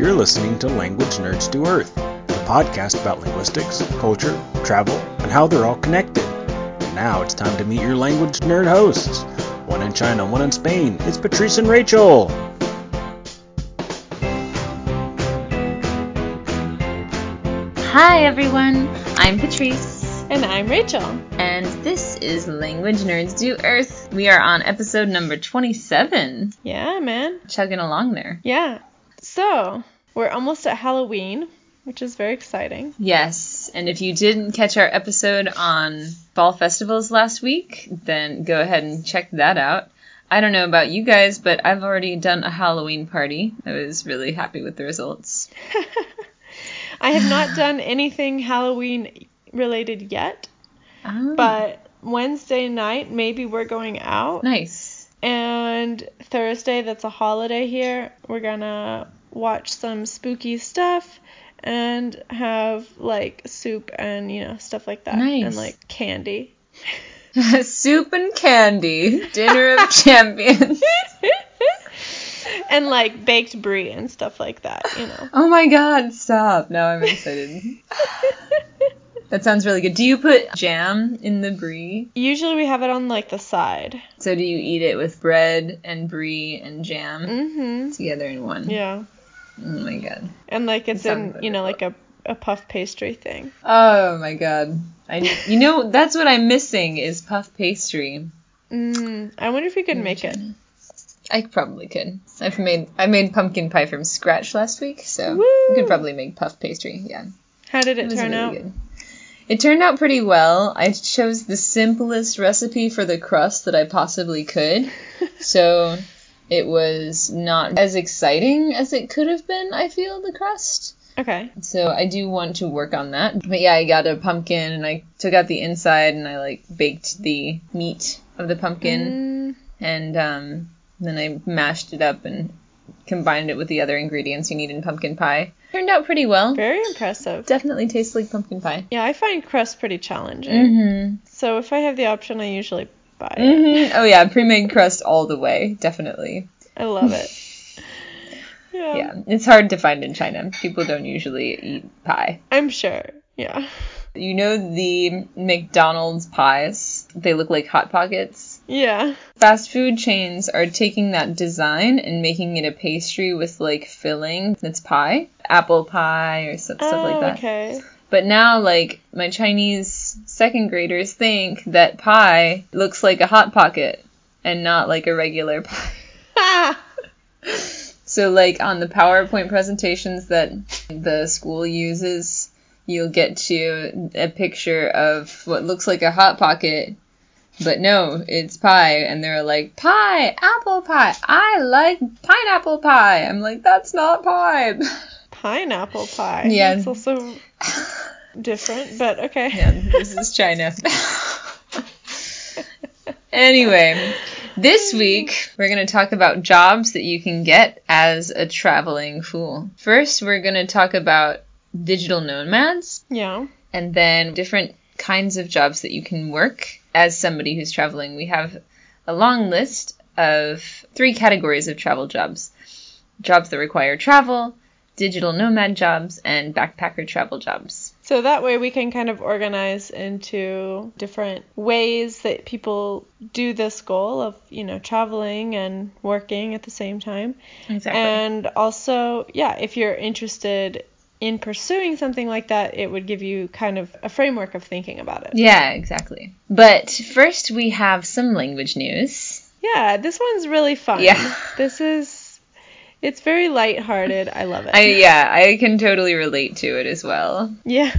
You're listening to Language Nerds Do Earth, the podcast about linguistics, culture, travel, and how they're all connected. And now it's time to meet your language nerd hosts. One in China, one in Spain. It's Patrice and Rachel. Hi everyone, I'm Patrice, And I'm Rachel. and this is Language Nerds Do Earth. We are on episode number 27. Yeah, man. Chugging along there. Yeah. So, we're almost at Halloween, which is very exciting. Yes, and if you didn't catch our episode on fall festivals last week, then go ahead and check that out. I don't know about you guys, but I've already done a Halloween party. I was really happy with the results. I have not done anything Halloween related yet, Oh, but Wednesday night, maybe we're going out. nice. And Thursday, that's a holiday here, we're gonna watch some spooky stuff and have like soup and, you know, stuff like that. Nice. And like candy. Soup and candy, dinner of champions. and like baked brie and stuff like that, you know. Oh my god, stop. Now I'm excited. that sounds really good. Do you put jam in the brie? Usually we have it on like the side. So do you eat it with bread and brie and jam Mhm. together in one? Yeah. Oh my god. And like it's in, you know, like a a puff pastry thing. Oh my god. I you know that's what I'm missing is puff pastry. Mm, I wonder if we could make it. I probably could. I've made I made pumpkin pie from scratch last week, so Woo! I could probably make puff pastry. Yeah. How did it, It turn really out? good. It turned out pretty well. I chose the simplest recipe for the crust that I possibly could. so it was not as exciting as it could have been, I feel, the crust. Okay. So I do want to work on that. But yeah, I got a pumpkin and I took out the inside and I like baked the meat of the pumpkin Mm, and um, then I mashed it up and combined it with the other ingredients you need in pumpkin pie. Turned out pretty well. very impressive. Definitely tastes like pumpkin pie. Yeah, I find crust pretty challenging. Mm-hmm. So if I have the option, I usually it. Mm-hmm. Oh yeah, pre-made crust all the way, definitely. I love it. Yeah. Yeah, it's hard to find in China. People don't usually eat pie. I'm sure. Yeah. You know the McDonald's pies? They look like hot pockets. Yeah. Fast food chains are taking that design and making it a pastry with like filling that's pie, apple pie or stuff, stuff like Oh, that. Okay. But now, like, my Chinese second graders think that pie looks like a hot pocket and not like a regular pie. So, like, on the PowerPoint presentations that the school uses, you'll get to a picture of what looks like a hot pocket, but no, it's pie. And they're like, pie, apple pie, I like pineapple pie. I'm like, that's not pie. Pineapple pie. Yeah. It's also different, but okay. Yeah, this is China. anyway, this week we're going to talk about jobs that you can get as a traveling fool. First, we're going to talk about digital nomads Yeah. and then different kinds of jobs that you can work as somebody who's traveling. We have a long list of three categories of travel jobs jobs that require travel, digital nomad jobs, and backpacker travel jobs. So that way we can kind of organize into different ways that people do this goal of, you know, traveling and working at the same time. Exactly. And also, yeah, if you're interested in pursuing something like that, it would give you kind of a framework of thinking about it. Yeah, exactly. But first, we have some language news. Yeah, this one's really fun. Yeah. This is it's very lighthearted. I love it. I yeah, I can totally relate to it as well. yeah.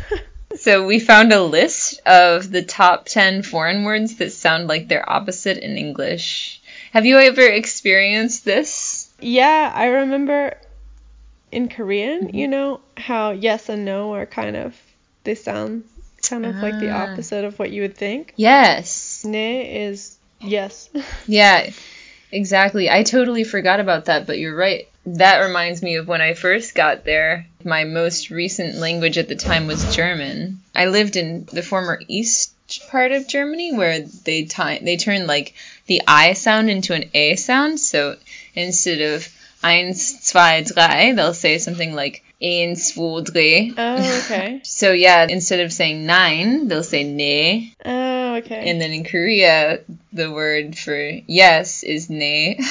So we found a list of the top 10 foreign words that sound like their opposite in English. Have you ever experienced this? Yeah, I remember in Korean, Mm-hmm. you know, how yes and no are kind of they sound kind of like the Ah. opposite of what you would think. Yes. Ne is yes. Yeah, exactly. I totally forgot about that, but you're right. That reminds me of when I first got there. My most recent language at the time was German. I lived in the former East part of Germany where they ti- they turn like the I sound into an A sound. So instead of eins, zwei, drei, they'll say something like eins, zwei, drei. Oh, okay. So yeah, instead of saying nine, they'll say ne. Oh, Oh, okay. And then in Korea, the word for yes is ne.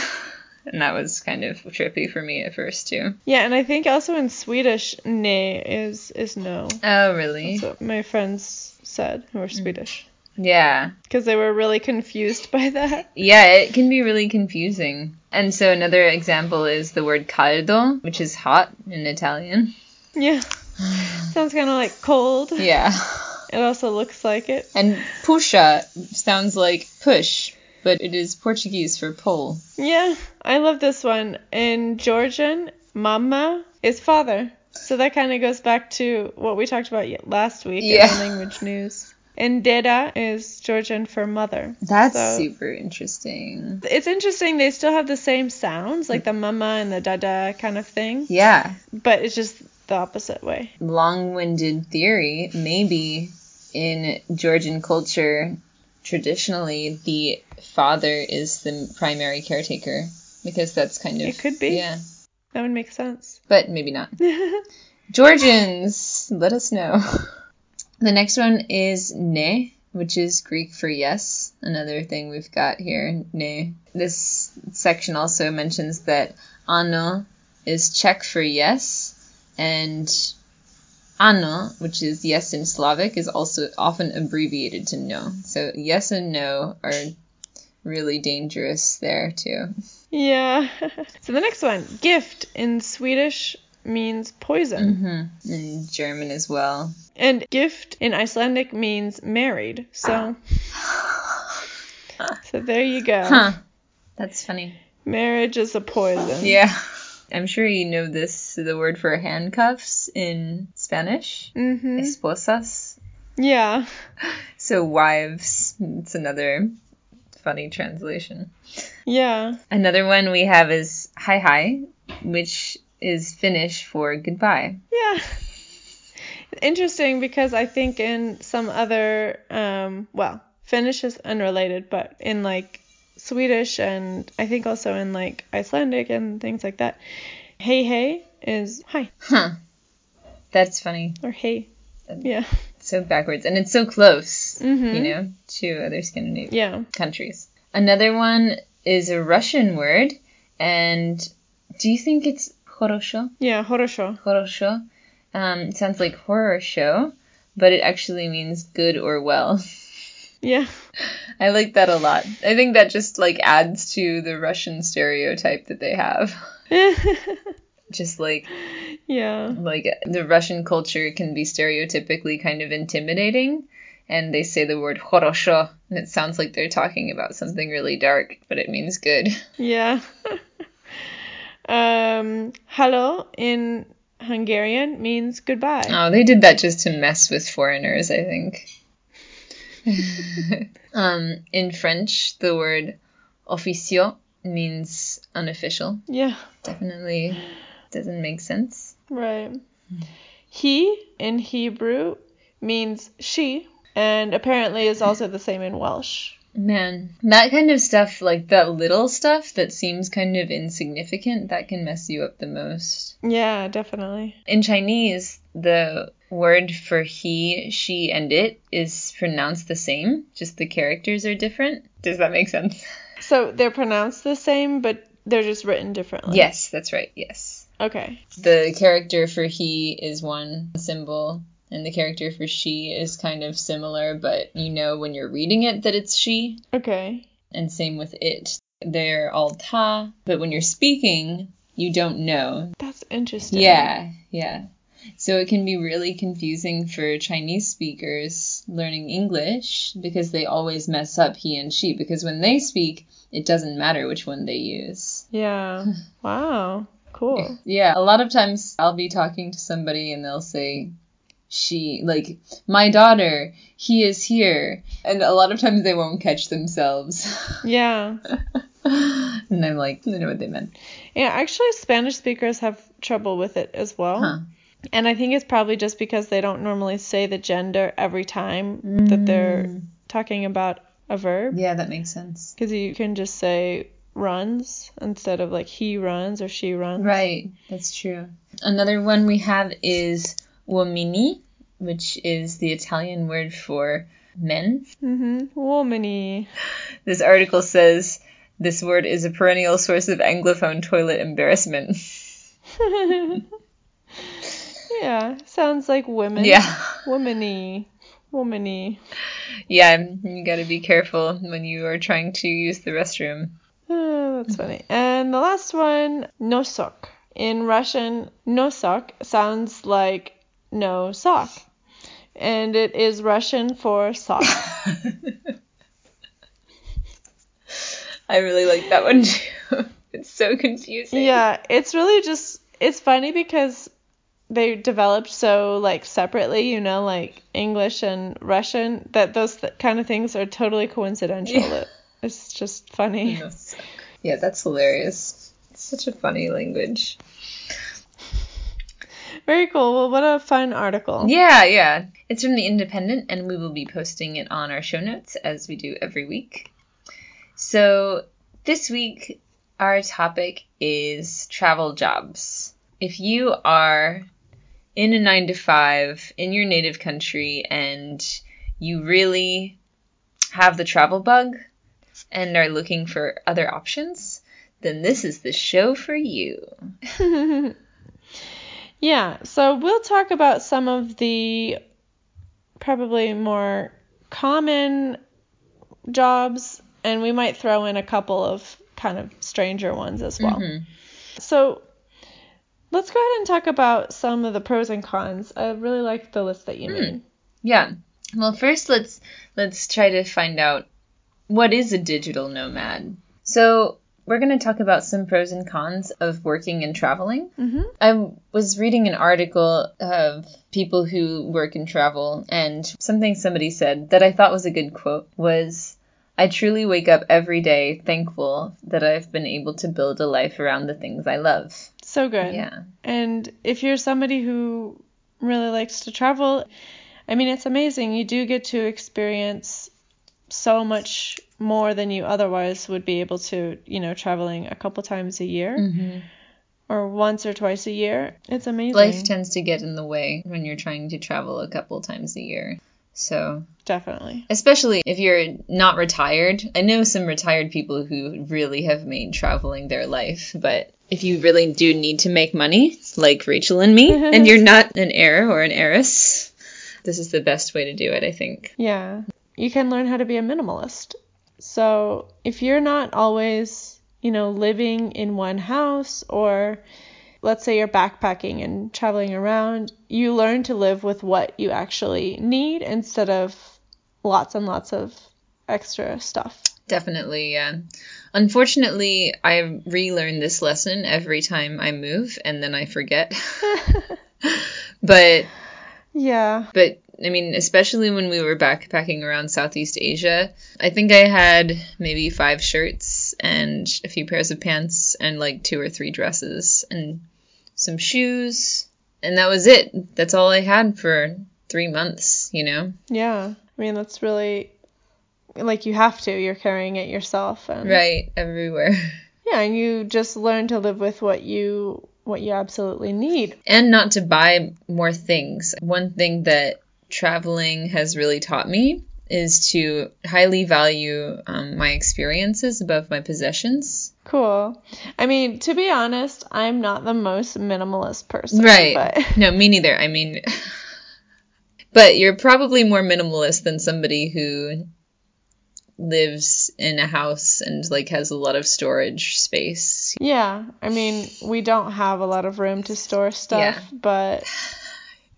And that was kind of trippy for me at first too. yeah, and I think also in Swedish, ne is is no. Oh, really? That's what my friends said who are Mm. Swedish. Yeah. Because they were really confused by that. Yeah, it can be really confusing. And so another example is the word caldo, which is hot in Italian. Yeah. Sounds kind of like cold. Yeah. It also looks like it. And puxa sounds like push, but it is Portuguese for pull. Yeah, I love this one. In Georgian, mama is father. So that kind of goes back to what we talked about last week Yeah. in language news. And deda is Georgian for mother. That's So- super interesting. It's interesting, they still have the same sounds, like the mama and the dada kind of thing, Yeah. but it's just the opposite way. Long winded theory, maybe in Georgian culture, traditionally the father is the primary caretaker because that's kind of. It could be. Yeah. That would make sense. But maybe not. Georgians, let us know. The next one is ne, which is Greek for yes. Another thing we've got here, ne. This section also mentions that ano is Czech for yes, and ano, which is yes in Slavic, is also often abbreviated to no. So yes and no are really dangerous there too. yeah. so the next one, gift in Swedish means poison. hmm In German as well. And gift in Icelandic means married. So So there you go. Huh. That's funny. Marriage is a poison. Yeah. I'm sure you know this, the word for handcuffs in Spanish. Mhm. Esposas. Yeah. So wives. It's another funny translation. Yeah. Another one we have is hi hi, which is Finnish for goodbye. Yeah. Interesting because I think in some other um well, Finnish is unrelated, but in like Swedish and I think also in like Icelandic and things like that. Hey hey is hi. Huh. That's funny. Or hey. Yeah. So backwards and it's so close, mm-hmm. you know, to other Scandinavian yeah. countries. Another one is a Russian word and do you think it's horosho? Yeah, horosho. Horosho. Um, sounds like horror show, but it actually means good or well. Yeah. I like that a lot. I think that just like adds to the Russian stereotype that they have. just like yeah. Like the Russian culture can be stereotypically kind of intimidating and they say the word horosho and it sounds like they're talking about something really dark, but it means good. Yeah. um hello in Hungarian means goodbye. Oh, they did that just to mess with foreigners, I think. um, in French, the word officio means unofficial. Yeah, Definitely doesn't make sense. right. He in Hebrew means she, and apparently is also the same in Welsh. Man, that kind of stuff, like that little stuff that seems kind of insignificant, that can mess you up the most. Yeah, definitely. In Chinese, the word for he, she, and it is pronounced the same, just the characters are different. Does that make sense? So they're pronounced the same, but they're just written differently. Yes, that's right, yes. Okay. The character for he is one symbol, and the character for she is kind of similar, but you know when you're reading it that it's she, Okay. and same with it. They're all ta, but when you're speaking, you don't know. That's interesting. Yeah, yeah. So it can be really confusing for Chinese speakers learning English because they always mess up he and she because when they speak, it doesn't matter which one they use. Yeah. Wow. Cool. Yeah, a lot of times I'll be talking to somebody and they'll say she like my daughter, he is here. And a lot of times they won't catch themselves. Yeah. and I'm like, I know what they meant. Yeah, actually, Spanish speakers have trouble with it as well. Huh. And I think it's probably just because they don't normally say the gender every time that they're mm. talking about a verb. Yeah, that makes sense. Because you can just say runs instead of like he runs or she runs. Right, that's true. Another one we have is uomini, which is the Italian word for men. Mm-hmm. Womany. This article says this word is a perennial source of anglophone toilet embarrassment. yeah, sounds like women. Yeah. Womany. Womany. Yeah, you gotta be careful when you are trying to use the restroom. Oh, that's funny. And the last one, nosok. In Russian, nosok sounds like no sock. And it is Russian for sock. I really like that one too. It's so confusing. yeah, it's really just it's funny because they developed so like separately, you know, like English and Russian that those th- kind of things are totally coincidental. Yeah. It's just funny. Yeah, that's hilarious. It's such a funny language. Very cool. Well, what a fun article. Yeah, yeah. It's from The Independent, and we will be posting it on our show notes as we do every week. So, this week, our topic is travel jobs. If you are in a nine to five in your native country and you really have the travel bug and are looking for other options, then this is the show for you. Yeah, so we'll talk about some of the probably more common jobs, and we might throw in a couple of kind of stranger ones as well. Mhm. So let's go ahead and talk about some of the pros and cons. I really like the list that you made. Yeah. Well, first let's let's try to find out what is a digital nomad. So, we're going to talk about some pros and cons of working and traveling. Mm-hmm. I was reading an article of people who work and travel, and something somebody said that I thought was a good quote was, I truly wake up every day thankful that I've been able to build a life around the things I love. So good. Yeah. And if you're somebody who really likes to travel, I mean, it's amazing. You do get to experience so much more than you otherwise would be able to, you know, traveling a couple times a year Mm-hmm. or once or twice a year. It's amazing. Life tends to get in the way when you're trying to travel a couple times a year. So, Definitely. especially if you're not retired. I know some retired people who really have made traveling their life, but if you really do need to make money, like Rachel and me, and you're not an heir or an heiress, this is the best way to do it, I think. Yeah. You can learn how to be a minimalist. So if you're not always, you know, living in one house or let's say you're backpacking and traveling around, you learn to live with what you actually need instead of lots and lots of extra stuff. Definitely, yeah. Unfortunately, I relearn this lesson every time I move and then I forget. but Yeah. but I mean, especially when we were backpacking around Southeast Asia, I think I had maybe five shirts and a few pairs of pants and like two or three dresses and some shoes, and that was it. That's all I had for three months, you know? Yeah. I mean, that's really like you have to. You're carrying it yourself and Right, everywhere. Yeah, and you just learn to live with what you what you absolutely need. and not to buy more things. One thing that traveling has really taught me is to highly value um, my experiences above my possessions. Cool. I mean, to be honest, I'm not the most minimalist person. Right. But No, me neither. I mean, but you're probably more minimalist than somebody who lives in a house and like has a lot of storage space. yeah, I mean, we don't have a lot of room to store stuff, Yeah. but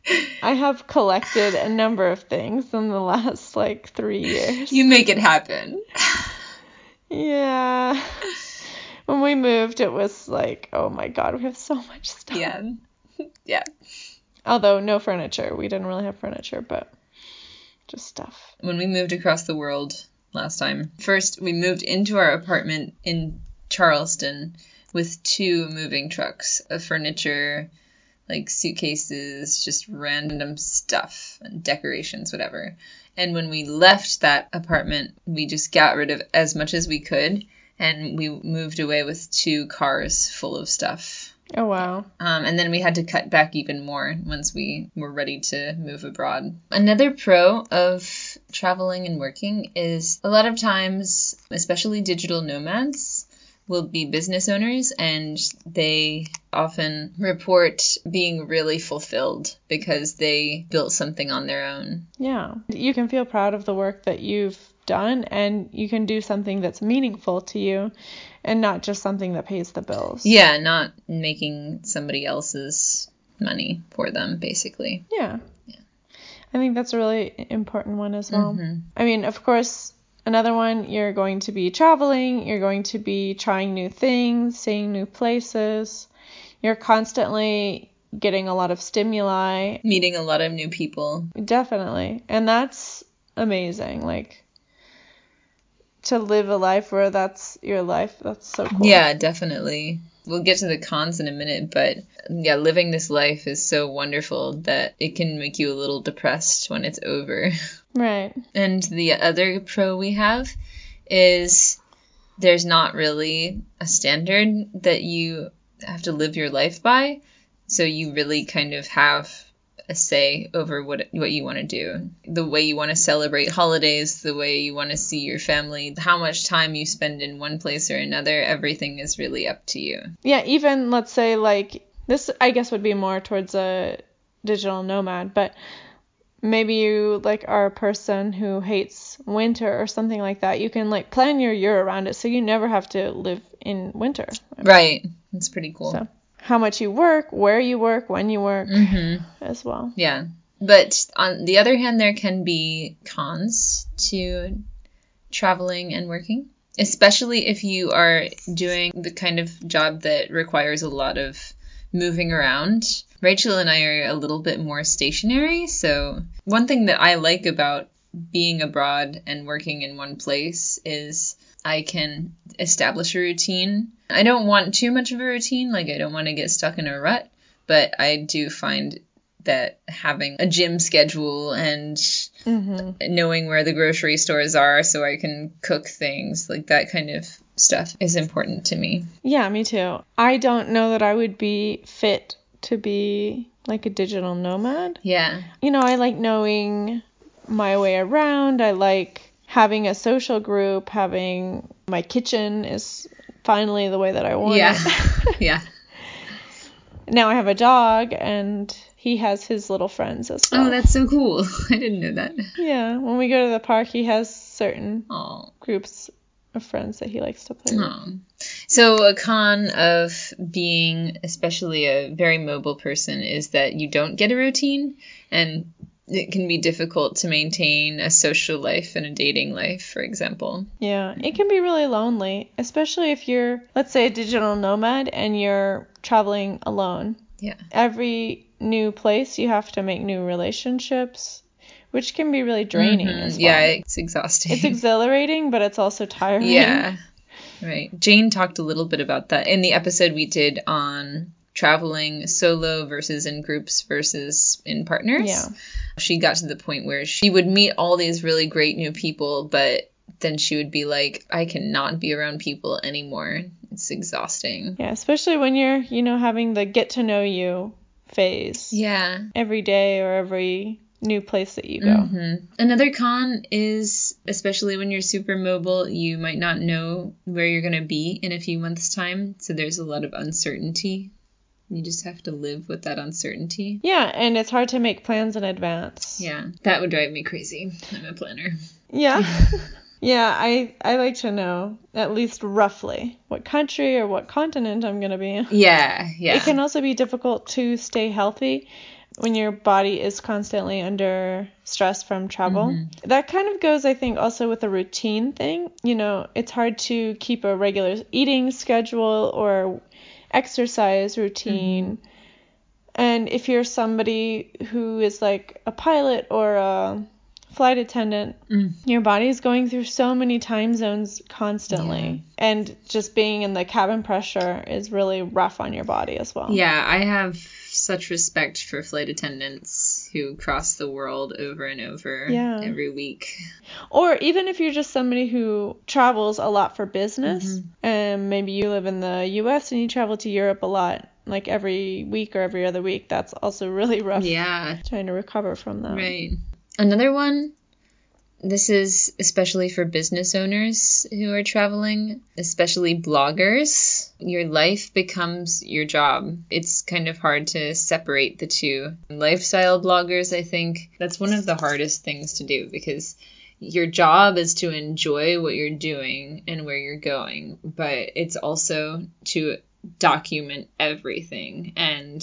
I have collected a number of things in the last like three years. You make it happen. Yeah. When we moved, it was like, oh my god, we have so much stuff. Yeah. Yeah. Although no furniture. We didn't really have furniture, but just stuff. when we moved across the world last time. First, we moved into our apartment in Charleston with two moving trucks of furniture, like suitcases, just random stuff and decorations, whatever. And when we left that apartment, we just got rid of as much as we could and we moved away with two cars full of stuff. Oh wow. Um, and then we had to cut back even more once we were ready to move abroad. Another pro of traveling and working is a lot of times, especially digital nomads, will be business owners and they often report being really fulfilled because they built something on their own. Yeah. You can feel proud of the work that you've done and you can do something that's meaningful to you and not just something that pays the bills. Yeah, not making somebody else's money for them, basically. Yeah. Yeah. I think that's a really important one as well. Mhm. I mean, of course, another one, you're going to be traveling, you're going to be trying new things, seeing new places. You're constantly getting a lot of stimuli. Meeting a lot of new people. Definitely. And that's amazing. Like, to live a life where that's your life, that's so cool. Yeah, definitely. We'll get to the cons in a minute, but yeah, living this life is so wonderful that it can make you a little depressed when it's over. Right. And the other pro we have is there's not really a standard that you have to live your life by. So you really kind of have a say over what what you want to do. The way you want to celebrate holidays, the way you want to see your family, how much time you spend in one place or another, everything is really up to you. Yeah, even let's say like this I guess would be more towards a digital nomad, but maybe you like are a person who hates winter or something like that. You can like plan your year around it so you never have to live in winter. Right. It's pretty cool. So how much you work, where you work, when you work Mhm. as well. Yeah. But on the other hand, there can be cons to traveling and working, especially if you are doing the kind of job that requires a lot of moving around. Rachel and I are a little bit more stationary. So, one thing that I like about being abroad and working in one place is I can establish a routine. I don't want too much of a routine, like, I don't want to get stuck in a rut, but I do find that having a gym schedule and Mhm. knowing where the grocery stores are so I can cook things, like that kind of stuff is important to me. Yeah, me too. I don't know that I would be fit to be like a digital nomad. Yeah. You know, I like knowing my way around. I like having a social group, having my kitchen is finally the way that I want Yeah. it. Yeah. now I have a dog and he has his little friends as oh, well. Oh, that's so cool. I didn't know that. yeah, when we go to the park, he has certain Oh. groups of friends that he likes to play with. So a con of being especially a very mobile person is that you don't get a routine and it can be difficult to maintain a social life and a dating life, for example. Yeah, it can be really lonely, especially if you're, let's say, a digital nomad and you're traveling alone. Yeah. Every new place, you have to make new relationships, which can be really draining Mhm. as well. Yeah, it's exhausting. It's exhilarating, but it's also tiring. Yeah. Right. Jane talked a little bit about that in the episode we did on traveling solo versus in groups versus in partners. Yeah. She got to the point where she would meet all these really great new people, but then she would be like, I cannot be around people anymore. It's exhausting. Yeah, especially when you're, you know, having the get to know you phase Yeah. every day or every new place that you go. hmm Another con is, especially when you're super mobile, you might not know where you're going to be in a few months' time. So there's a lot of uncertainty. You just have to live with that uncertainty. Yeah, and it's hard to make plans in advance. Yeah, that would drive me crazy. I'm a planner. Yeah. yeah, I I like to know at least roughly what country or what continent I'm going to be in. Yeah, yeah. It can also be difficult to stay healthy when your body is constantly under stress from travel. Mm-hmm. That kind of goes I think also with a routine thing. You know, it's hard to keep a regular eating schedule or exercise routine. Mm-hmm. And if you're somebody who is like a pilot or a flight attendant, Mm. your body is going through so many time zones constantly. And just being in the cabin pressure is really rough on your body as well. Yeah, I have such respect for flight attendants who cross the world over and over Yeah. every week. Or even if you're just somebody who travels a lot for business, mm-hmm. and maybe you live in the US and you travel to Europe a lot, like every week or every other week, that's also really rough Yeah, trying to recover from that. Right. Another one, this is especially for business owners who are traveling, especially bloggers. Your life becomes your job. It's kind of hard to separate the two. Lifestyle bloggers, I think, that's one of the hardest things to do because your job is to enjoy what you're doing and where you're going, but it's also to document everything and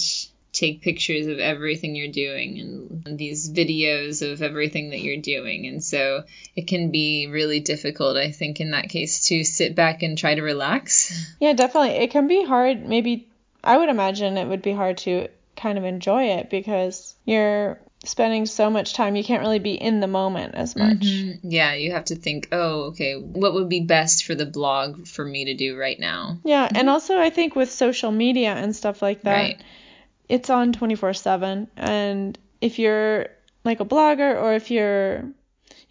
take pictures of everything you're doing and these videos of everything that you're doing. And so it can be really difficult, I think, in that case, to sit back and try to relax. Yeah, definitely. It can be hard. Maybe I would imagine it would be hard to kind of enjoy it because you're spending so much time. You can't really be in the moment as much. Mm-hmm. Yeah, you have to think, oh, okay, what would be best for the blog for me to do right now? Yeah, and also I think with social media and stuff like that, Right. It's on 24/7 and if you're like a blogger or if you're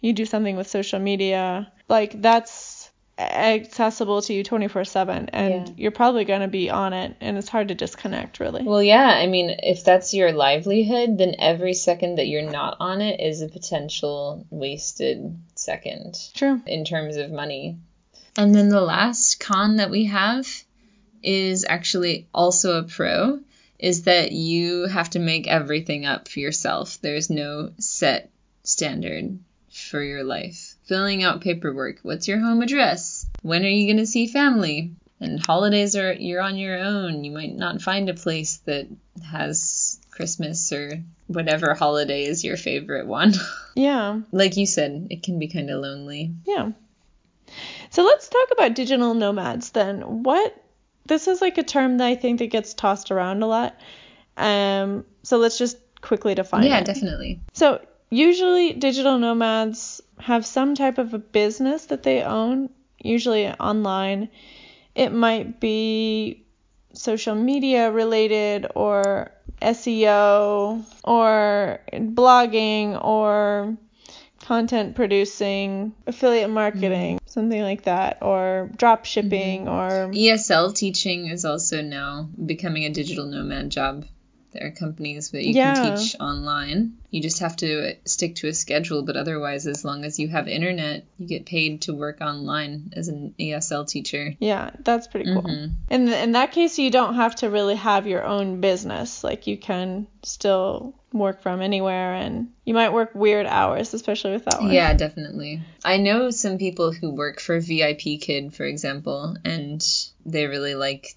you do something with social media, like that's accessible to you 24/7 and Yeah. you're probably going to be on it and it's hard to disconnect really. Well, yeah, I mean, if that's your livelihood, then every second that you're not on it is a potential wasted second. True. in terms of money. And then the last con that we have is actually also a pro is that you have to make everything up for yourself. There's no set standard for your life. Filling out paperwork. What's your home address? When are you going to see family? And holidays are you're on your own. You might not find a place that has Christmas or whatever holiday is your favorite one. Yeah. like you said, it can be kind of lonely. Yeah. So let's talk about digital nomads then. What this is like a term that I think that gets tossed around a lot. Um so let's just quickly define yeah, it. definitely. So usually digital nomads have some type of a business that they own, usually online. It might be social media related or SEO or blogging or content producing, affiliate marketing, mm-hmm. something like that, or drop shipping mm-hmm. or ESL teaching is also now becoming a digital nomad job. There are companies that you Yeah. can teach online. You just have to stick to a schedule, but otherwise, as long as you have internet, you get paid to work online as an ESL teacher. yeah, that's pretty cool. Mhm. In in that case, you don't have to really have your own business. Like you can still work from anywhere, and you might work weird hours, especially with that one. Yeah, definitely. I know some people who work for VIP Kid, for example, and they really like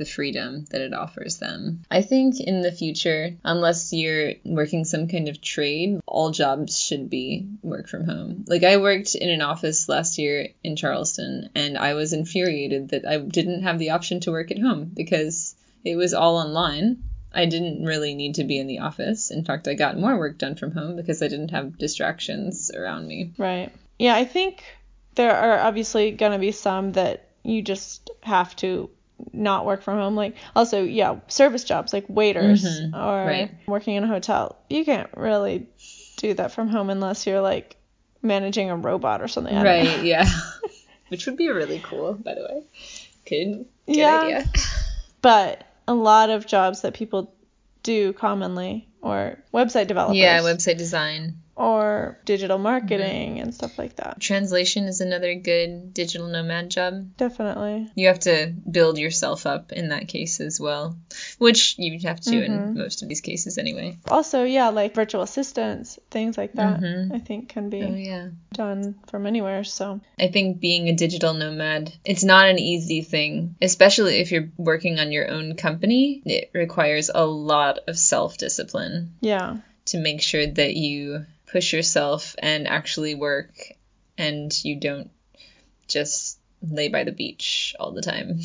the freedom that it offers them. I think in the future, unless you're working some kind of trade, all jobs should be work from home. Like I worked in an office last year in Charleston and I was infuriated that I didn't have the option to work at home because it was all online. I didn't really need to be in the office. In fact, I got more work done from home because I didn't have distractions around me. Right. Yeah, I think there are obviously going to be some that you just have to not work from home. Like, also, yeah, service jobs like waiters Mhm, or right. working in a hotel. You can't really do that from home unless you're like managing a robot or something. I don't know. Right, yeah. Which would be really cool, by the way. Good, good Yeah. idea. But a lot of jobs that people do commonly or website developers Yeah, website design. Or digital marketing and stuff like that. Translation is another good digital nomad job. Definitely. You have to build yourself up in that case as well, which you have to in most of these cases anyway. Also, yeah, like virtual assistants, things like that, Mhm. I think can be Oh, yeah. done from anywhere. So, I think being a digital nomad, it's not an easy thing, especially if you're working on your own company. It requires a lot of self discipline. yeah. to make sure that you push yourself and actually work and you don't just lay by the beach all the time.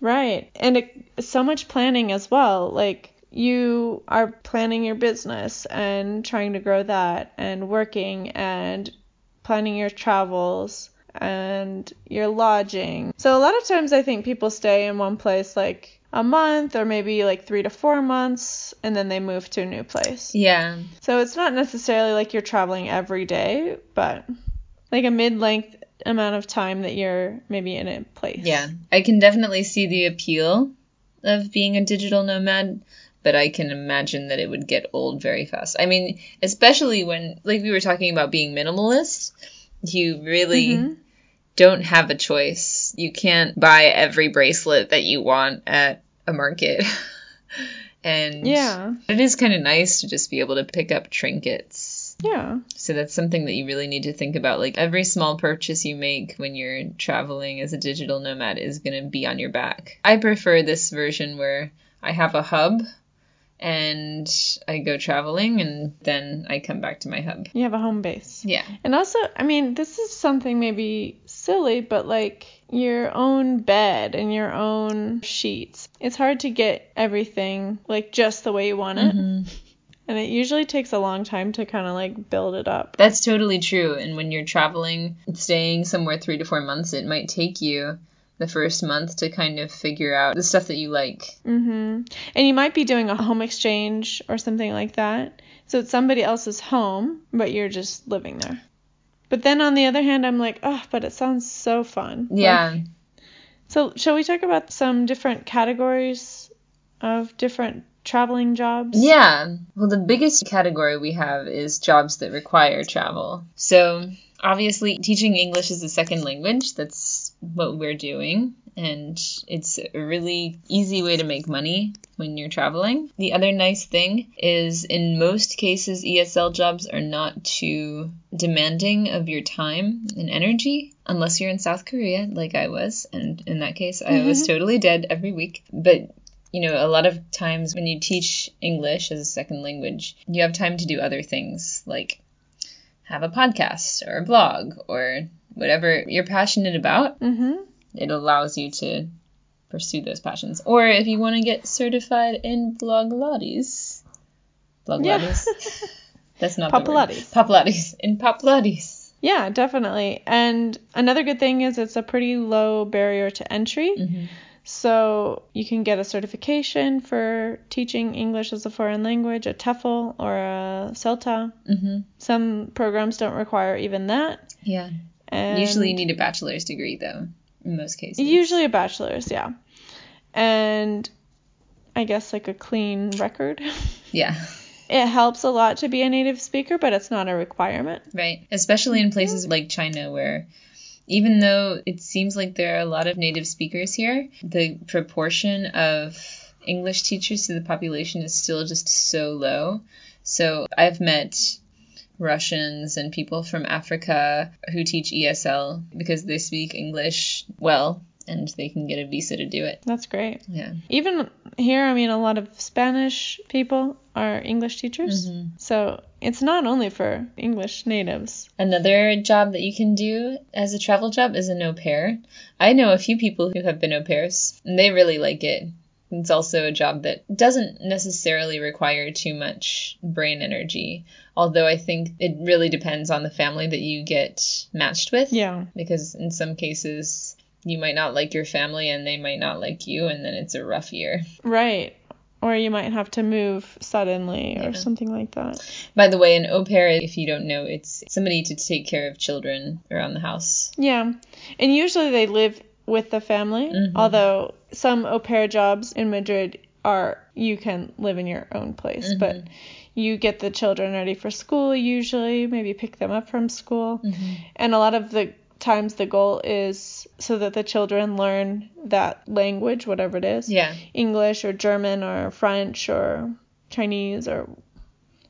Right. And it, so much planning as well. Like, you are planning your business and trying to grow that and working and planning your travels and your lodging. So, a lot of times I think people stay in one place like a month or maybe like three to four months and then they move to a new place. Yeah. So it's not necessarily like you're traveling every day, but like a mid length amount of time that you're maybe in a place. Yeah. I can definitely see the appeal of being a digital nomad, but I can imagine that it would get old very fast. I mean, especially when, like we were talking about being minimalist, you really Mhm. don't have a choice. You can't buy every bracelet that you want at a market. and Yeah. it is kind of nice to just be able to pick up trinkets. Yeah. So that's something that you really need to think about. Like every small purchase you make when you're traveling as a digital nomad is going to be on your back. I prefer this version where I have a hub and I go traveling and then I come back to my hub. You have a home base. Yeah. And also, I mean, this is something maybe silly, but like your own bed and your own sheets. It's hard to get everything like just the way you want it. Mhm. And it usually takes a long time to kind of like build it up. That's totally true. And when you're traveling, staying somewhere three to four months, it might take you the first month to kind of figure out the stuff that you like. hmm And you might be doing a home exchange or something like that. So it's somebody else's home, but you're just living there. But then on the other hand, I'm like, oh, but it sounds so fun. Like, Yeah. so shall we talk about some different categories of different traveling jobs? Yeah. Well, the biggest category we have is jobs that require travel. So, obviously, teaching English as a second language, that's what we're doing. And it's a really easy way to make money when you're traveling. The other nice thing is, in most cases, ESL jobs are not too demanding of your time and energy, unless you're in South Korea, like I was. And in that case, I was mm-hmm. totally dead every week. But you know, a lot of times when you teach English as a second language, you have time to do other things like have a podcast or a blog or whatever you're passionate about. Mm-hmm. It allows you to pursue those passions. Or if you want to get certified in Blogilates. yeah. that's not the word. Pilates. Pilates. In Pilates. Yeah, definitely. And another good thing is it's a pretty low barrier to entry. Mm-hmm. So you can get a certification for teaching English as a foreign language, a TEFL or a CELTA. Mm-hmm. Some programs don't require even that. Yeah. And Usually you need a bachelor's degree, though, in most cases. usually a bachelor's, yeah. And I guess like a clean record. Yeah. It helps a lot to be a native speaker, but it's not a requirement. Right. Especially in places mm-hmm. like China where even though it seems like there are a lot of native speakers here, the proportion of English teachers to the population is still just so low. So I've met Russians and people from Africa who teach ESL because they speak English well and they can get a visa to do it. That's great. Yeah. Even here, I mean, a lot of Spanish people are English teachers. Mm-hmm. So it's not only for English natives. Another job that you can do as a travel job is an au pair. I know a few people who have been au pairs, and they really like it. It's also a job that doesn't necessarily require too much brain energy, although I think it really depends on the family that you get matched with. Yeah. Because in some cases, you might not like your family and they might not like you, and then it's a rough year. Right. Or you might have to move suddenly or Yeah. something like that. By the way, an au pair, if you don't know, it's somebody to take care of children around the house. Yeah. And usually they live with the family, Mhm. although some au pair jobs in Madrid are you can live in your own place, but you get the children ready for school usually, maybe pick them up from school. And a lot of the times the goal is so that the children learn that language, whatever it is. Yeah. English or German or French or Chinese or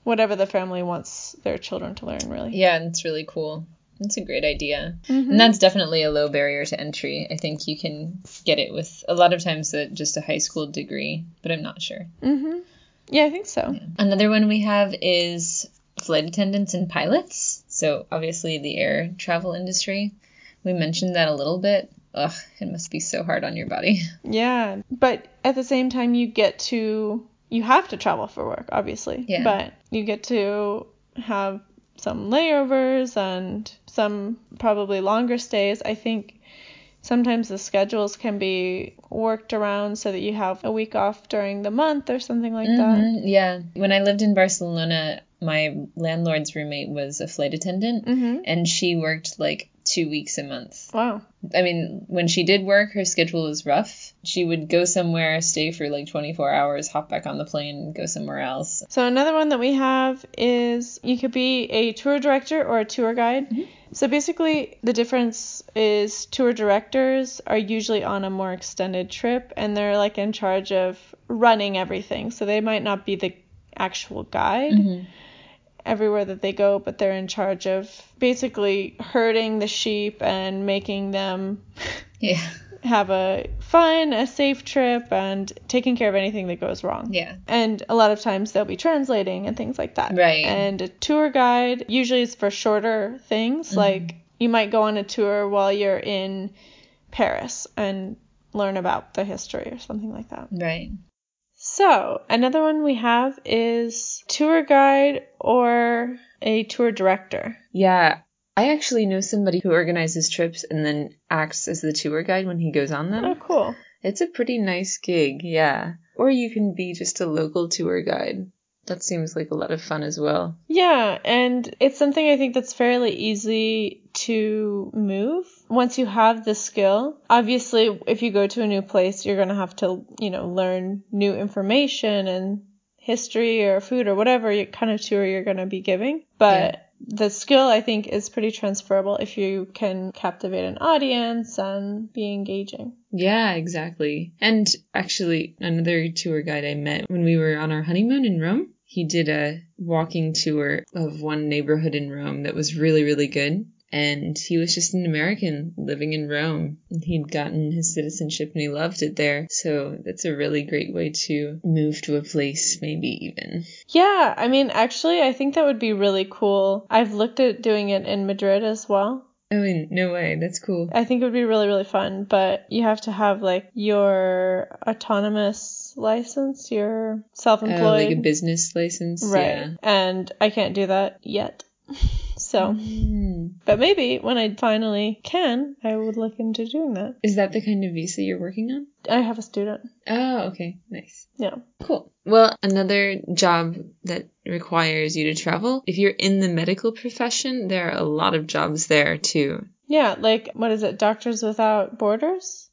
whatever the family wants their children to learn, really. Yeah, and it's really cool. It's a great idea. Mhm. And that's definitely a low barrier to entry. I think you can get it with a lot of times just a high school degree, but I'm not sure. Mhm. Yeah, I think so. Another one we have is flight attendants and pilots. So obviously the air travel industry. We mentioned that a little bit. Ugh, it must be so hard on your body. Yeah, but at the same time, you get to you have to travel for work, obviously. Yeah. But you get to have some layovers and some probably longer stays. I think sometimes the schedules can be worked around so that you have a week off during the month or something like that. Mhm, Yeah. When I lived in Barcelona, my landlord's roommate was a flight attendant, Mm-hmm. and she worked like two weeks a month. Wow. I mean, when she did work, her schedule was rough. She would go somewhere, stay for like 24 hours, hop back on the plane, go somewhere else. So another one that we have is you could be a tour director or a tour guide. So basically the difference is tour directors are usually on a more extended trip and they're like in charge of running everything. So they might not be the actual guide Mhm. Everywhere that they go, but they're in charge of basically herding the sheep and making them Yeah. have a fun, a safe trip and taking care of anything that goes wrong. Yeah. And a lot of times they'll be translating and things like that. Right. And a tour guide usually is for shorter things. Mm-hmm. Like you might go on a tour while you're in Paris and learn about the history or something like that. Right. So, another one we have is tour guide or a tour director. Yeah. I actually know somebody who organizes trips and then acts as the tour guide when he goes on them. Oh, cool. It's a pretty nice gig, yeah. Or you can be just a local tour guide. That seems like a lot of fun as well. Yeah, and it's something I think that's fairly easy to move once you have the skill. Obviously, if you go to a new place, you're going to have to, you know, learn new information and history or food or whatever kind of tour you're going to be giving. But the skill I think is pretty transferable if you can captivate an audience and be engaging. Yeah, exactly. And actually, another tour guide I met when we were on our honeymoon in Rome, he did a walking tour of one neighborhood in Rome that was really, really good. And he was just an American living in Rome. And he'd gotten his citizenship and he loved it there. So that's a really great way to move to a place, maybe even. Yeah, I mean, actually, I think that would be really cool. I've looked at doing it in Madrid as well. Oh, I mean, no way. That's cool. I think it would be really, really fun, but you have to have like your autonomous license, your self Oh, employed. like a business license? right. Yeah. And I can't do that yet. So, Hmm. but maybe when I finally can, I would look into doing that. Is that the kind of visa you're working on? I have a student. Oh, okay. Nice. Yeah. Cool. Well, another job that requires you to travel, if you're in the medical profession, there are a lot of jobs there too. Yeah, like, what is it? Doctors Without Borders?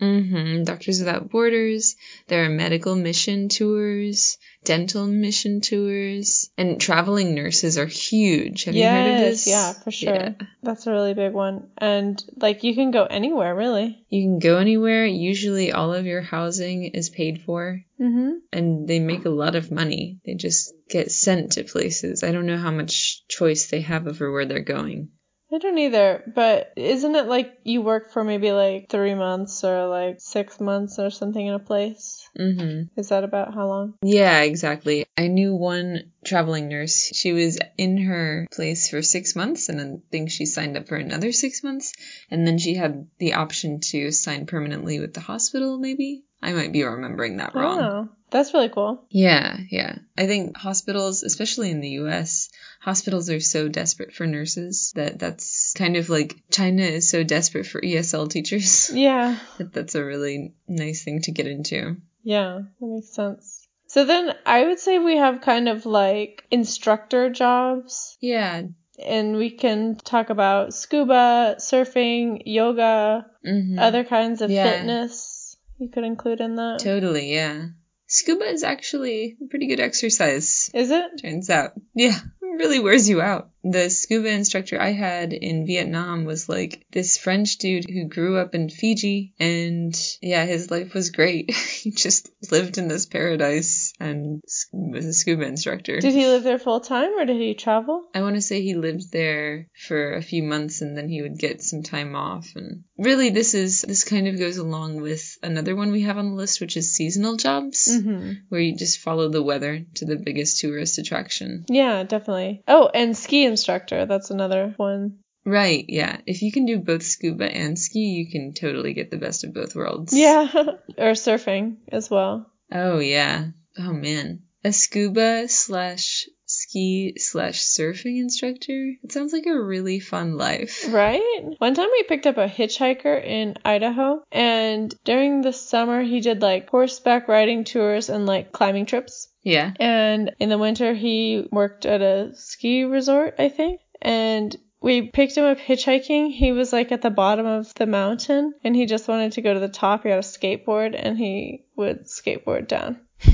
Mm-hmm. Doctors Without Borders. There are medical mission tours, dental mission tours, and traveling nurses are huge. Have you heard of this? yeah, for sure. Yeah. That's a really big one. And like, you can go anywhere, really. You can go anywhere. Usually all of your housing is paid for. Mm-hmm. and they make a lot of money. They just get sent to places. I don't know how much choice they have over where they're going. I don't either, but isn't it like you work for maybe like three months or like six months or something in a place? Mm-hmm. Is that about how long? Yeah, exactly. I knew one traveling nurse. She was in her place for six months, and then I think she signed up for another six months, and then she had the option to sign permanently with the hospital. Maybe I might be remembering that wrong. Oh, that's really cool. Yeah, yeah. I think hospitals, especially in the US, hospitals are so desperate for nurses that that's kind of like China is so desperate for ESL teachers Yeah, that that's a really nice thing to get into. yeah, that makes sense. So then I would say we have kind of like instructor jobs, Yeah. and we can talk about scuba, surfing, yoga, hmm other kinds of Yeah. fitness you could include in that. Totally, yeah. Scuba is actually a pretty good exercise. Is it? Turns out. Yeah, it really wears you out. The scuba instructor I had in Vietnam was like this French dude who grew up in Fiji and yeah, his life was great. he just lived in this paradise and was a scuba instructor. Did he live there full time or did he travel? I want to say he lived there for a few months and then he would get some time off. And really, this is this kind of goes along with another one we have on the list, which is seasonal jobs, Mm-hmm. where you just follow the weather to the biggest tourist attraction. Yeah, definitely. Oh, and ski instructor. That's another one. Right, yeah. If you can do both scuba and ski, you can totally get the best of both worlds. Yeah, or surfing as well. Oh, yeah. Oh, man. A scuba slash ski slash surfing instructor. It sounds like a really fun life. Right? One time we picked up a hitchhiker in Idaho, and during the summer he did like horseback riding tours and like climbing trips. Yeah. And in the winter he worked at a ski resort, I think. And we picked him up hitchhiking. He was like at the bottom of the mountain and he just wanted to go to the top. He had a skateboard and he would skateboard down.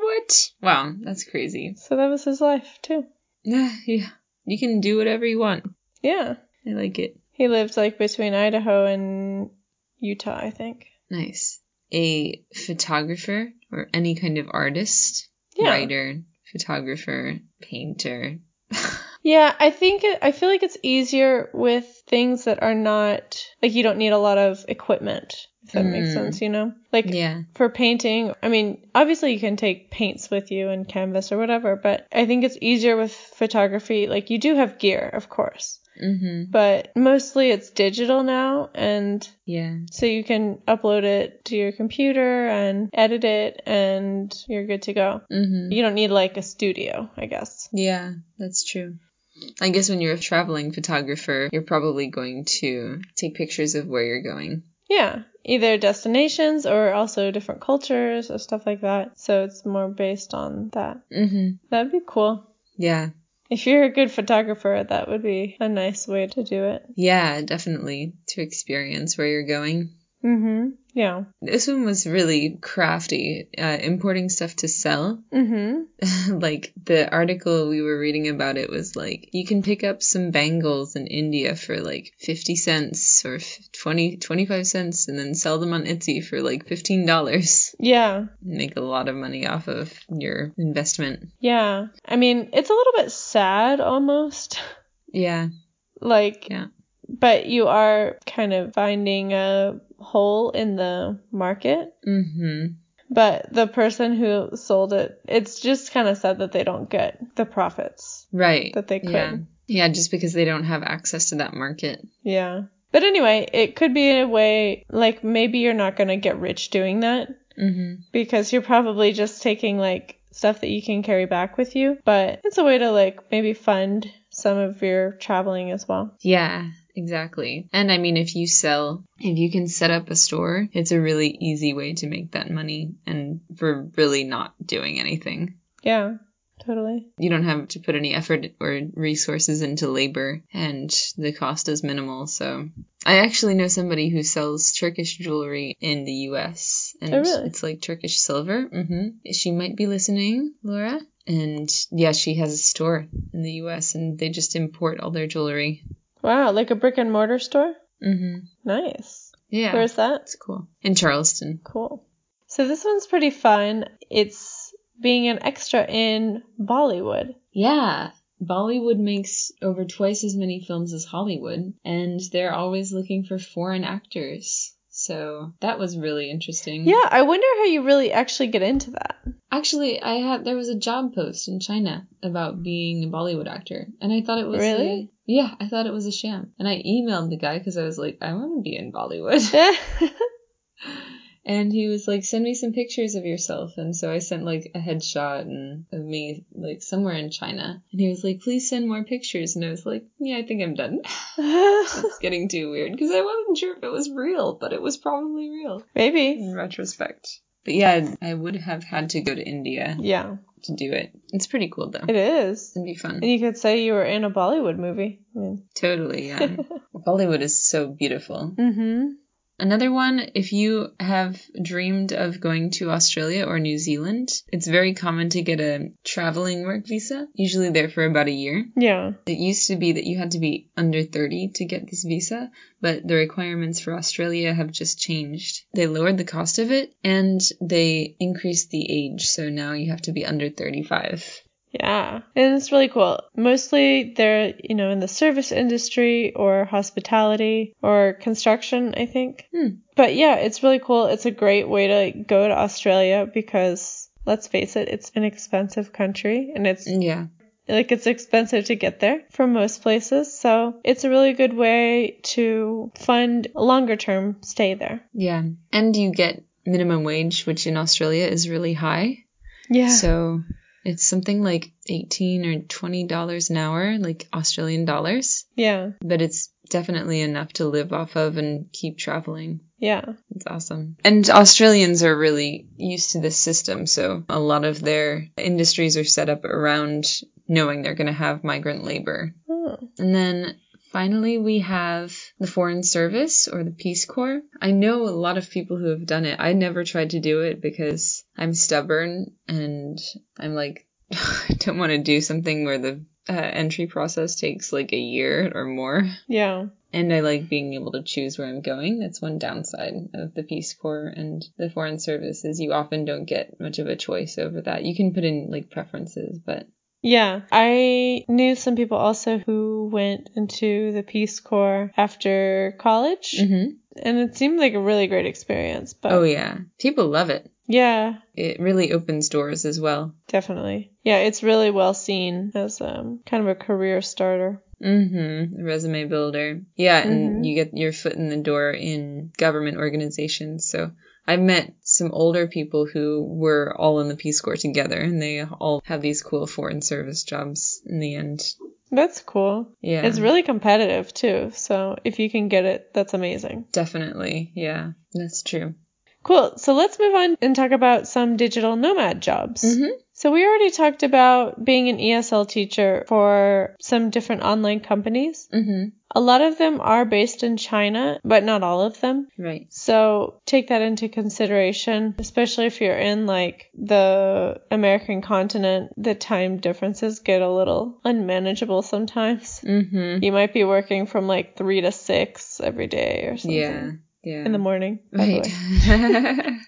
What? Wow, that's crazy. So that was his life too. Yeah, yeah. You can do whatever you want. Yeah. I like it. He lived like between Idaho and Utah, I think. Nice. A photographer or any kind of artist, Yeah. writer, photographer, painter. Yeah, I think it, I feel like it's easier with things that are not like you don't need a lot of equipment. If that makes Mm. sense, you know? Like yeah. for painting, I mean, obviously you can take paints with you and canvas or whatever, but I think it's easier with photography. Like you do have gear, of course, Mm-hmm. but mostly it's digital now and Yeah. so you can upload it to your computer and edit it and you're good to go. Mm-hmm. You don't need like a studio, I guess. Yeah, that's true. I guess when you're a traveling photographer, you're probably going to take pictures of where you're going. Yeah, either destinations or also different cultures or stuff like that. So it's more based on that. Mm-hmm. That'd be cool. Yeah. If you're a good photographer, that would be a nice way to do it. Yeah, definitely. To experience where you're going. Mhm. Yeah. This one was really crafty, uh, importing stuff to sell. Mhm. like the article we were reading about it was like you can pick up some bangles in India for like 50 cents or f- 20 25 cents and then sell them on Etsy for like $15. Yeah. Make a lot of money off of your investment. Yeah. I mean, it's a little bit sad almost. Yeah. like Yeah. But you are kind of finding a hole in the market. Mhm. But the person who sold it, it's just kind of sad that they don't get the profits Right. that they could. Yeah. Yeah, just because they don't have access to that market. Yeah. But anyway, it could be a way, like, maybe you're not going to get rich doing that Mhm. because you're probably just taking, like, stuff that you can carry back with you. But it's a way to, like, maybe fund some of your traveling as well. Yeah, exactly. And I mean, if you sell, if you can set up a store, it's a really easy way to make that money and for really not doing anything. Yeah, totally. You don't have to put any effort or resources into labor, and the cost is minimal. So, I actually know somebody who sells Turkish jewelry in the US, and Oh, really? it's like Turkish silver. Mm-hmm. She might be listening, Laura. And yeah, she has a store in the US, and they just import all their jewelry. Wow, like a brick and mortar store? hmm Nice. Yeah. Where's that? That's cool. In Charleston. Cool. So this one's pretty fun. It's being an extra in Bollywood. Yeah. Bollywood makes over twice as many films as Hollywood, and they're always looking for foreign actors. So that was really interesting. Yeah, I wonder how you really actually get into that. Actually, I had there was a job post in China about being a Bollywood actor, and I thought it was Really? Yeah, I thought it was a sham. And I emailed the guy because I was like, I want to be in Bollywood. And he was like, send me some pictures of yourself. And so I sent like a headshot and of me like somewhere in China. And he was like, please send more pictures. And I was like, yeah, I think I'm done. it's getting too weird because I wasn't sure if it was real, but it was probably real Maybe. in retrospect. But yeah, I would have had to go to India Yeah, to do it. It's pretty cool though. it is. It'd be fun. And you could say you were in a Bollywood movie. I mean, Totally, yeah. Bollywood is so beautiful. mm-hmm. Another one, if you have dreamed of going to Australia or New Zealand, it's very common to get a traveling work visa, usually there for about a year. Yeah. It used to be that you had to be under 30 to get this visa, but the requirements for Australia have just changed. They lowered the cost of it and they increased the age, so now you have to be under 35. Yeah. And it's really cool. Mostly they're, you know, in the service industry or hospitality or construction, I think. Hmm. But yeah, it's really cool. It's a great way to go to Australia because let's face it, it's an expensive country and it's Yeah. like it's expensive to get there from most places. So it's a really good way to fund a longer term stay there. Yeah. And you get minimum wage, which in Australia is really high. Yeah. So It's something like 18 or 20 dollars an hour, like Australian dollars, Yeah. but it's definitely enough to live off of and keep traveling. Yeah. It's awesome. And Australians are really used to this system, so a lot of their industries are set up around knowing they're going to have migrant labor. Oh. And then finally, we have the Foreign Service or the Peace Corps. I know a lot of people who have done it. I never tried to do it because I'm stubborn and I'm like, I don't want to do something where the uh, entry process takes like a year or more. Yeah. And I like being able to choose where I'm going. That's one downside of the Peace Corps and the Foreign Service is you often don't get much of a choice over that. You can put in like preferences, but Yeah, I knew some people also who went into the Peace Corps after college, Mhm. and it seemed like a really great experience. But oh yeah, people love it. yeah, It really opens doors as well. definitely. Yeah, it's really well seen as um, kind of a career starter. Mm-hmm. Resume builder. Yeah, and Mhm. you get your foot in the door in government organizations. So I've met some older people who were all in the Peace Corps together, and they all have these cool foreign service jobs in the end. That's cool. Yeah. It's really competitive too, so if you can get it, that's amazing. Definitely. Yeah, that's true. Cool. So let's move on and talk about some digital nomad jobs. Mm-hmm. So we already talked about being an ESL teacher for some different online companies. Mm-hmm. A lot of them are based in China, but not all of them. Right. So take that into consideration, especially if you're in like the American continent. The time differences get a little unmanageable sometimes. Mm-hmm. You might be working from like three to six every day or something. Yeah. Yeah. In the morning. Right.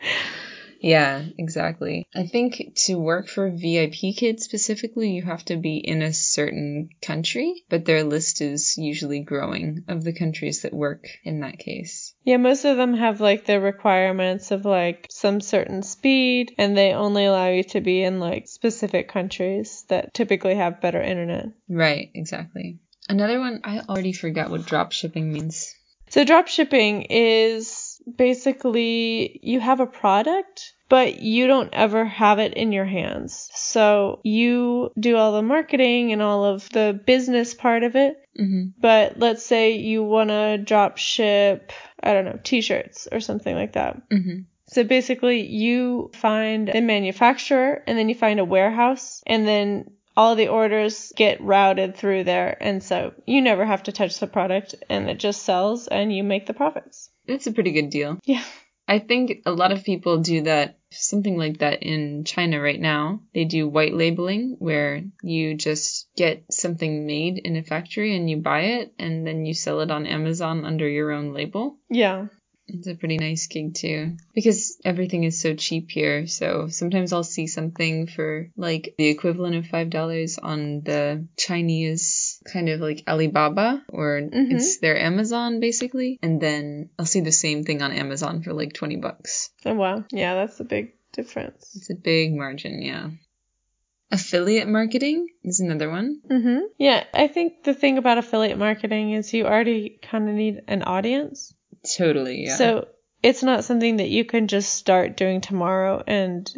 yeah, exactly. I think to work for VIP kids specifically, you have to be in a certain country, but their list is usually growing of the countries that work in that case. Yeah, most of them have like their requirements of like some certain speed, and they only allow you to be in like specific countries that typically have better internet. Right, exactly. Another one, I already forgot what drop shipping means. So drop shipping is basically you have a product, but you don't ever have it in your hands. So you do all the marketing and all of the business part of it. Mm-hmm. But let's say you want to drop ship, I don't know, t-shirts or something like that. Mm-hmm. So basically, you find a manufacturer and then you find a warehouse and then all the orders get routed through there. And so you never have to touch the product and it just sells and you make the profits. It's a pretty good deal. Yeah. I think a lot of people do that, something like that in China right now. They do white labeling where you just get something made in a factory and you buy it and then you sell it on Amazon under your own label. Yeah. It's a pretty nice gig too because everything is so cheap here. So sometimes I'll see something for like the equivalent of $5 on the Chinese kind of like Alibaba or Mhm. it's their Amazon basically. And then I'll see the same thing on Amazon for like 20 bucks. Oh, wow. Yeah, that's a big difference. It's a big margin, yeah. Affiliate marketing is another one. Mm-hmm. Yeah, I think the thing about affiliate marketing is you already kind of need an audience. Totally, yeah. So it's not something that you can just start doing tomorrow and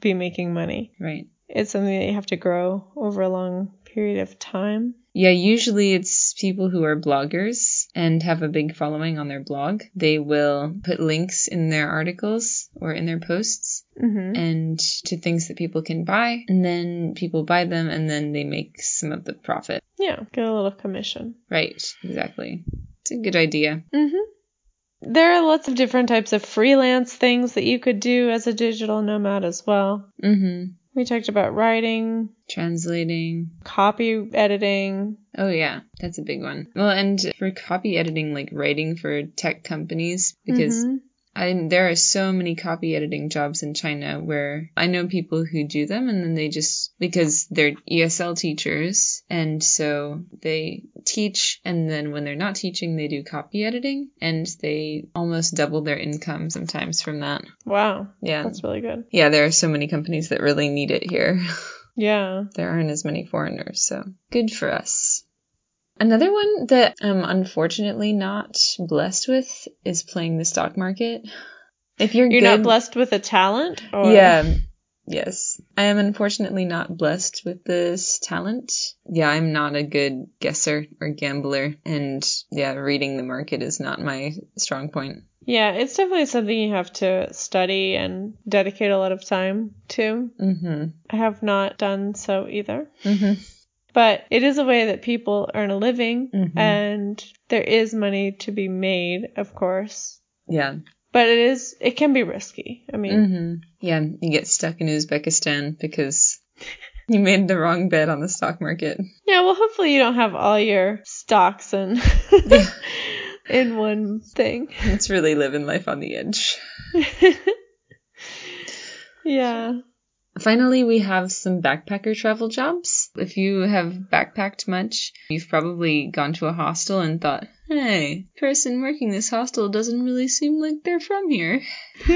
be making money. right. It's something that you have to grow over a long period of time. Yeah, usually it's people who are bloggers and have a big following on their blog. They will put links in their articles or in their posts Mm-hmm. and to things that people can buy, and then people buy them and then they make some of the profit. Yeah, get a little commission. Right, exactly. It's a good idea. Mm-hmm. There are lots of different types of freelance things that you could do as a digital nomad as well. Mhm. We talked about writing, Translating. copy editing. Oh yeah, that's a big one. Well, and for copy editing like writing for tech companies because Mhm. I there are so many copy editing jobs in China where I know people who do them and then they just because they're ESL teachers and so they teach and then when they're not teaching they do copy editing and they almost double their income sometimes from that. Wow, Yeah. that's really good. Yeah, there are so many companies that really need it here. Yeah. there aren't as many foreigners, so good for us. Another one that I'm unfortunately not blessed with is playing the stock market. If you're, You're good, not blessed with a talent? Or... yeah, Yes. I am unfortunately not blessed with this talent. Yeah, I'm not a good guesser or gambler, and yeah, reading the market is not my strong point. Yeah, it's definitely something you have to study and dedicate a lot of time to. Mm-hmm. I have not done so either. Mm-hmm. But it is a way that people earn a living, Mhm. and there is money to be made, of course. Yeah. But it is, it can be risky. I mean, Mm-hmm. Yeah, you get stuck in Uzbekistan because you made the wrong bet on the stock market. yeah, well, hopefully you don't have all your stocks in, in one thing. It's really living life on the edge. yeah. Finally, we have some backpacker travel jobs. If you have backpacked much, you've probably gone to a hostel and thought, hey, person working this hostel doesn't really seem like they're from here.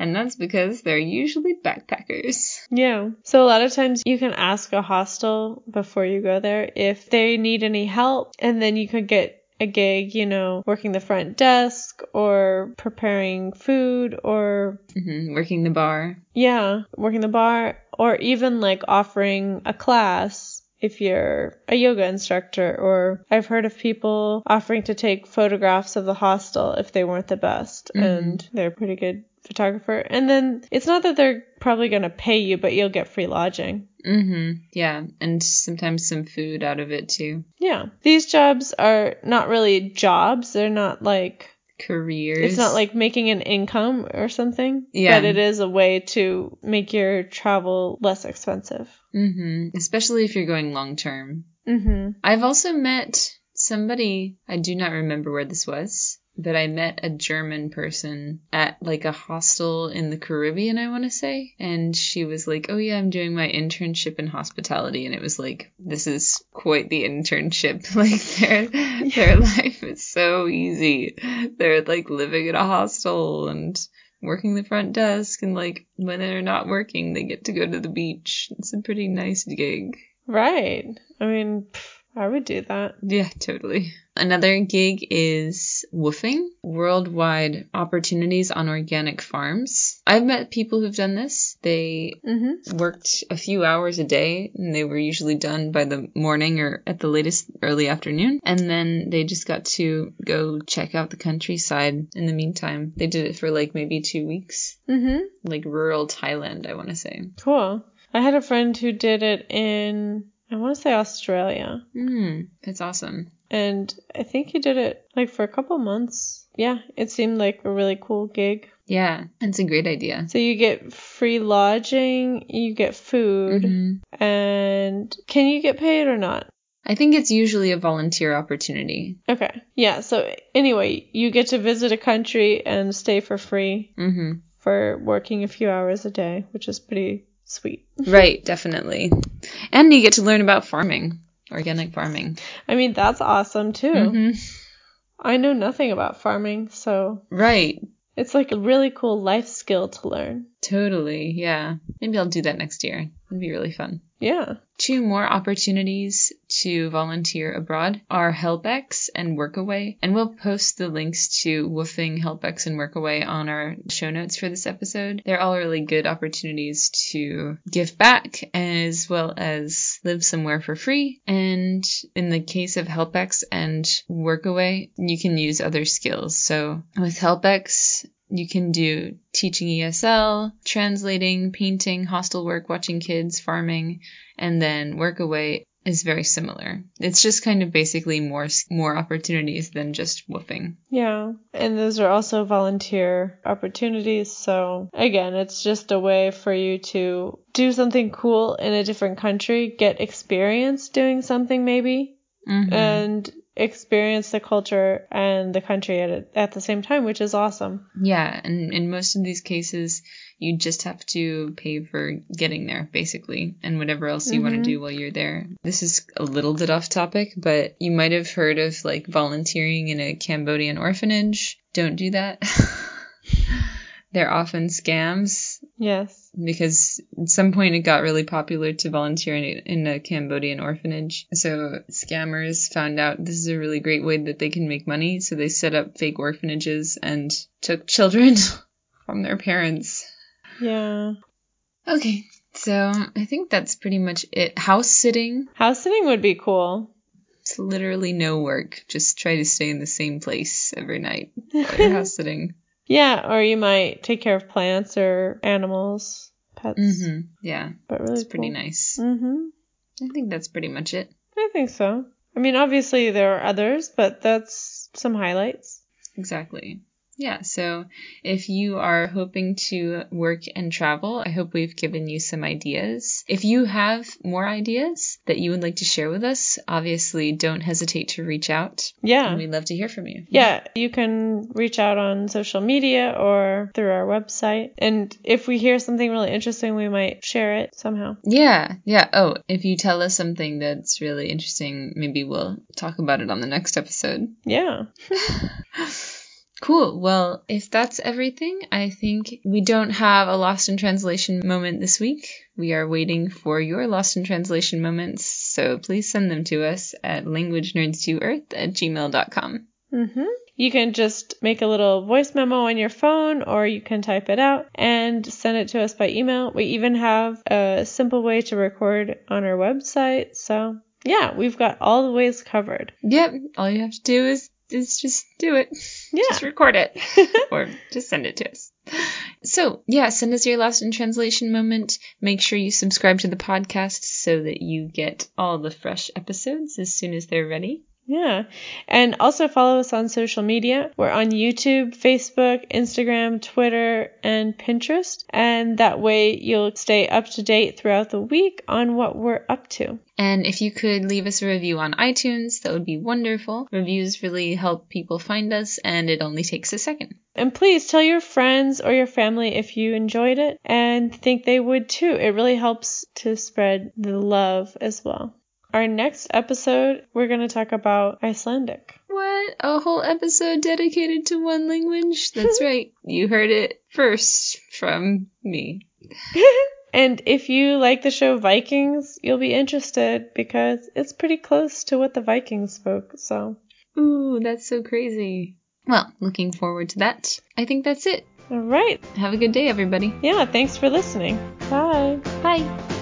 and that's because they're usually backpackers. Yeah. So a lot of times you can ask a hostel before you go there if they need any help, and then you could get a gig, you know, working the front desk or preparing food or, hmm Working the bar. yeah, working the bar or even like offering a class if you're a yoga instructor or I've heard of people offering to take photographs of the hostel if they weren't the best Mhm. and they're pretty good photographer. And then it's not that they're probably going to pay you, but you'll get free lodging. hmm Yeah, and sometimes some food out of it too. Yeah. These jobs are not really jobs. They're not like Careers. it's not like making an income or something. Yeah. But it is a way to make your travel less expensive. hmm Especially if you're going long term. Mhm. I've also met somebody, I do not remember where this was, but I met a German person at like a hostel in the Caribbean, I want to say. And she was like, Oh, yeah, I'm doing my internship in hospitality. And it was like, This is quite the internship. Like, their, their life is so easy. They're like living at a hostel and working the front desk. And like, when they're not working, they get to go to the beach. It's a pretty nice gig. Right. I mean, pff, I would do that. Yeah, totally. Another gig is woofing, worldwide opportunities on organic farms. I've met people who've done this. They Mhm. worked a few hours a day and they were usually done by the morning or at the latest early afternoon. And then they just got to go check out the countryside in the meantime. They did it for like maybe two weeks. Mhm. Like rural Thailand, I want to say. Cool. I had a friend who did it in I want to say Australia. Hmm, that's awesome. And I think he did it like for a couple months. Yeah, it seemed like a really cool gig. Yeah, that's a great idea. So you get free lodging, you get food, Mhm. and can you get paid or not? I think it's usually a volunteer opportunity. Okay. Yeah, so anyway, you get to visit a country and stay for free hmm for working a few hours a day, which is pretty sweet. Right, definitely. And you get to learn about farming, organic farming. I mean, that's awesome too. hmm I know nothing about farming, so Right, it's like a really cool life skill to learn. Totally. Yeah. Maybe I'll do that next year. It'd be really fun. Yeah. Two more opportunities to volunteer abroad are HelpX and Workaway, and we'll post the links to Woofing, HelpX, and Workaway on our show notes for this episode. They're all really good opportunities to give back as well as live somewhere for free. And in the case of HelpX and Workaway, you can use other skills. So with HelpX, you can do teaching ESL, translating, painting, hostel work, watching kids, farming, and then Workaway is very similar. It's just kind of basically more more opportunities than just woofing. Yeah. And those are also volunteer opportunities. So again, it's just a way for you to do something cool in a different country, get experience doing something maybe, Mhm. and experience the culture and the country at, at the same time, which is awesome. yeah, and in most of these cases, you just have to pay for getting there, basically, and whatever else you want Mhm. to do while you're there. This is a little bit off topic, but you might have heard of like volunteering in a Cambodian orphanage. Don't do that. They're often scams Yes. Because at some point it got really popular to volunteer in a, in a Cambodian orphanage. So scammers found out this is a really great way that they can make money. So they set up fake orphanages and took children from their parents. Yeah. Okay, so I think that's pretty much it. House sitting, House sitting would be cool. it's literally no work. Just try to stay in the same place every night while you're house sitting. Yeah, or you might take care of plants or animals, pets. hmm Yeah, But really it's pretty cool. nice. Mm-hmm. I think that's pretty much it. I think so. I mean, obviously there are others, but that's some highlights. Exactly. Yeah, so if you are hoping to work and travel, I hope we've given you some ideas. If you have more ideas that you would like to share with us, obviously don't hesitate to reach out. Yeah. We'd love to hear from you. Yeah, you can reach out on social media or through our website. And if we hear something really interesting, we might share it somehow. Yeah, yeah. Oh, if you tell us something that's really interesting, maybe we'll talk about it on the next episode. Yeah. Cool. Well, if that's everything, I think we don't have a lost in translation moment this week. We are waiting for your lost in translation moments, so please send them to us at languagenerdsdoearth at gmail.com. Mm-hmm. You can just make a little voice memo on your phone or you can type it out and send it to us by email. We even have a simple way to record on our website. So, yeah, we've got all the ways covered. Yep, all you have to do is is just do it. Yeah. Just record it. or just send it to us. So, yeah, send us your lost in translation moment. Make sure you subscribe to the podcast so that you get all the fresh episodes as soon as they're ready. Yeah. And also follow us on social media. We're on YouTube, Facebook, Instagram, Twitter, and Pinterest. And that way you'll stay up to date throughout the week on what we're up to. And if you could leave us a review on iTunes, that would be wonderful. Reviews really help people find us, and it only takes a second. And please tell your friends or your family if you enjoyed it and think they would too. It really helps to spread the love as well. Our next episode, we're going to talk about Icelandic. What? A whole episode dedicated to one language? That's right. You heard it first from me. And if you like the show Vikings, you'll be interested because it's pretty close to what the Vikings spoke. So, Ooh, that's so crazy. Well, looking forward to that. I think that's it. all right. Have a good day, everybody. Yeah, thanks for listening. Bye. Bye.